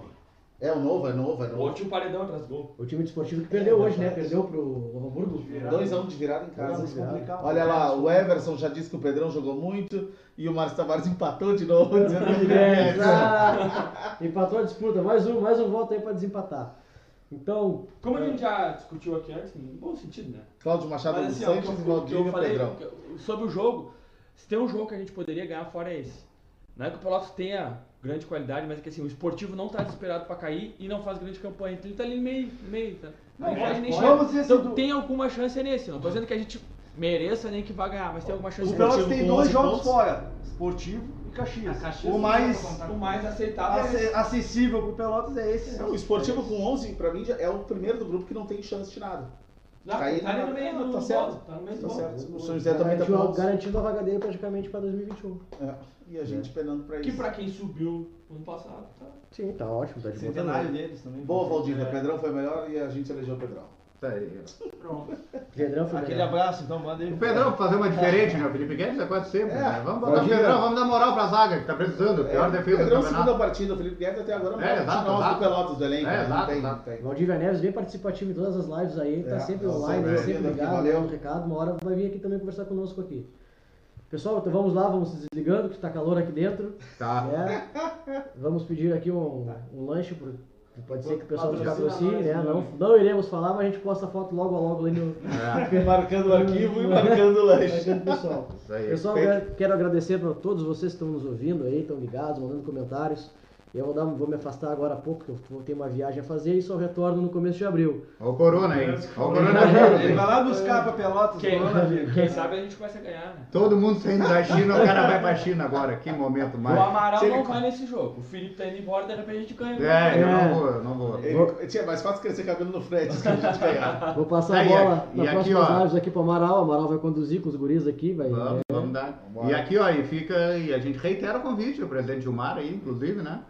É o novo, é novo, é O novo. outro tinha um paredão atrás do gol. O time desportivo que perdeu hoje, né? Perdeu pro Novo Hamburgo. 2x1 de virada em casa. Virada. Olha lá, o Everson já disse que o Pedrão jogou muito e o Márcio Tavares empatou de novo. É, empatou a disputa, mais um, mais um voto aí pra desempatar. Então, Como a gente já discutiu aqui antes, em bom sentido, né? Cláudio Machado Mas dos assim, o e o que eu Valdívia falei Pedrão. sobre o jogo, se tem um jogo que a gente poderia ganhar fora é esse. Não é que o Pelotas tenha grande qualidade, mas é que assim, o esportivo não tá desesperado pra cair e não faz grande campanha. Então ele tá ali no meio, no meio, tá? Não, Não pode nem chegar. Vamos Então assim, do- tem alguma chance nesse. Não tô dizendo que a gente mereça nem que vá ganhar, mas tem alguma chance O nesse. Pelotas tem dois 11 jogos pontos. fora, Esportivo e Caxias. Caxias o mais. O mais aceitável é esse. ace- acessível pro Pelotas é esse. O Esportivo com 11, pra mim, é o primeiro do grupo que não tem chance de nada. Não, Tá aí tá na- no meio tá do certo. Tá no meio do Tá certo. O São José também tá garantiu, 11. garantindo a vaga dele praticamente pra 2021. É, E a gente penando pra Que isso. pra quem subiu ano passado, tá. Sim, tá ótimo, tá de boa Centenário deles também. Boa, Valdívia. Pedrão foi melhor e a gente elegeu o Pedrão. Isso aí. Pronto. Pedrão foi Aquele melhor. abraço, então, manda aí. O Pedrão, pra fazer uma diferente, né? O Felipe Guedes é quase sempre. É. né? Vamos botar o. Pedrão, vamos dar moral pra zaga, que tá precisando. Pior É, defesa do Pedrão, segunda campeonato. partida, o Felipe Guedes até agora não É, é, exato, nós exato. do Pelotas do elenco. É, né? não exato, tem, exato. não tem. Valdívia Neves bem participativo em todas as lives aí, tá É, sempre eu online, né? sempre ligado, Valeu. dando recado. Uma hora vai vir aqui também conversar conosco aqui. Pessoal, então vamos lá, vamos se desligando, que tá calor aqui dentro. Tá. É. Vamos pedir aqui um, um lanche, pro, pode ser que o pessoal nos patrocine, né? né? Não, não iremos falar, mas a gente posta a foto logo a logo ali no, É, Marcando o arquivo e marcando o lanche. Marcando pessoal. isso aí. Pessoal, quero- quero agradecer para todos vocês que estão nos ouvindo aí, estão ligados, mandando comentários. Eu vou, dar, vou me afastar agora há pouco, porque eu vou ter uma viagem a fazer e só retorno no começo de abril. Olha o Corona aí. Olha o Ele coronavírus. vai lá buscar pra Pelotas, Quem, quem sabe a gente começa a ganhar, né? Todo mundo saindo da China, o cara vai pra China agora. Que momento O mais. Amaral Se ele- não vai nesse jogo. O Felipe tá indo embora, de repente a gente ganha. É, eu É. não vou, eu não vou. Ele, tinha mais fácil crescer cabelo no Fred que a gente ganhar. Vou passar a Aí, bola e na aqui, próxima ó. lives aqui pro Amaral. O Amaral vai conduzir com os guris aqui, vai. Vamos, é, vamos dar. Vamos E aqui, ó, e fica, e a gente reitera o convite, o presidente Gilmar aí, inclusive, né?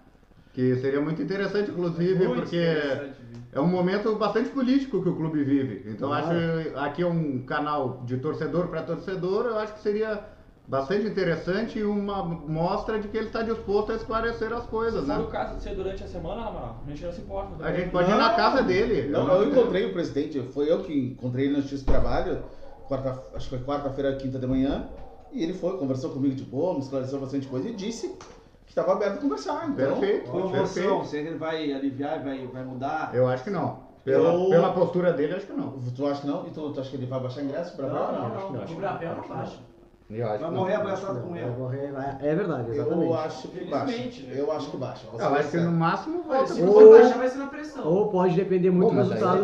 Que seria muito interessante, inclusive, Muito porque interessante, é um momento bastante político que o clube vive. Então, Claro. acho aqui é um canal de torcedor para torcedor, eu acho que seria bastante interessante e uma mostra de que ele está disposto a esclarecer as coisas, Se né? o caso de ser durante a semana, Amaral, a gente não se importa. A gente pode ir na casa dele. Não, eu encontrei o presidente, foi eu que encontrei ele no Justiça do Trabalho, quarta, acho que foi quarta-feira, quinta de manhã, e ele foi, conversou comigo de boa, me esclareceu bastante coisa e disse que estava aberto a conversar. Então, Perfeito, perfeito. será que ele vai aliviar, vai, vai mudar? Eu acho que não. Pela, Eu- pela postura dele, acho que não. Tu acha que não? Então tu acha que ele vai baixar ingresso pra Não, não, acho que não. não, O acho que Brapel não, não baixa. Eu acho Vai morrer abraçado com vai ele. morrer, vai- É verdade, exatamente. Eu acho que baixa. Né? Eu acho que baixa. Eu acho que no máximo Olha, volta se Ou- não baixar, vai ser na pressão. Ou pode depender muito Bom, do resultado, do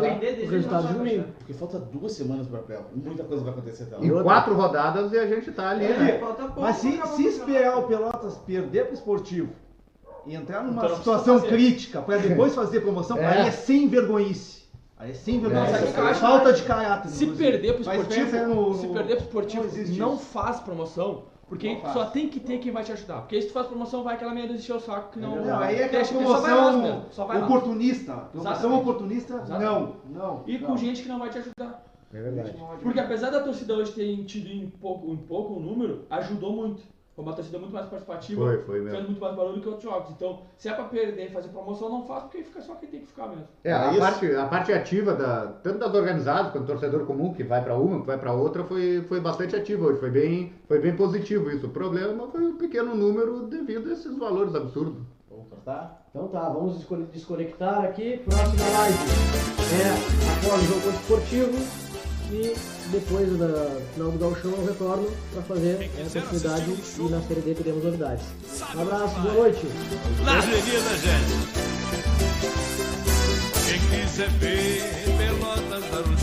resultado vai baixar. Porque falta duas semanas pro papel. Muita coisa vai acontecer até lá. E Em quatro rodadas e a gente tá ali, É. né? Falta pouco Mas se, se o esperar o Pelotas perder pro esportivo e entrar numa Então situação crítica pra depois fazer promoção, É. aí é sem vergonhice. Aí é sem vergonhice. É, eu acho falta de caráter. Se inclusive. perder pro esportivo, pensa no- se no- perder pro esportivo, não não faz promoção, porque Não faz. só tem que ter quem vai te ajudar. Porque se tu faz promoção, vai aquela meia dúzia encher o saco que não. Não, aí é aquela nós promoção mesmo, só vai oportunista. Promoção oportunista, Exatamente. não, não. E com não. gente que não vai te ajudar. É verdade. Porque apesar da torcida hoje ter tido em pouco, em pouco número, ajudou muito. Foi uma torcida muito mais participativa, Foi, foi mesmo. fez muito mais barulho que outros jogos. Então, se é pra perder e fazer promoção, não faz, porque fica só quem tem que ficar mesmo. É, a, isso. parte, a parte ativa, da, tanto das organizadas quanto do torcedor comum, que vai para uma, que vai para outra, foi, foi bastante ativa hoje. Foi bem, foi bem positivo isso. O problema foi o pequeno número devido a esses valores absurdos. Vamos cortar? Então tá, vamos descone- desconectar aqui. Próxima live é após o jogo esportivo e depois da final do Gauchão eu retorno para fazer a continuidade e na Série D teremos novidades. Um abraço, boa noite. na Avenida Gente. Quem quiser ver Pelotas um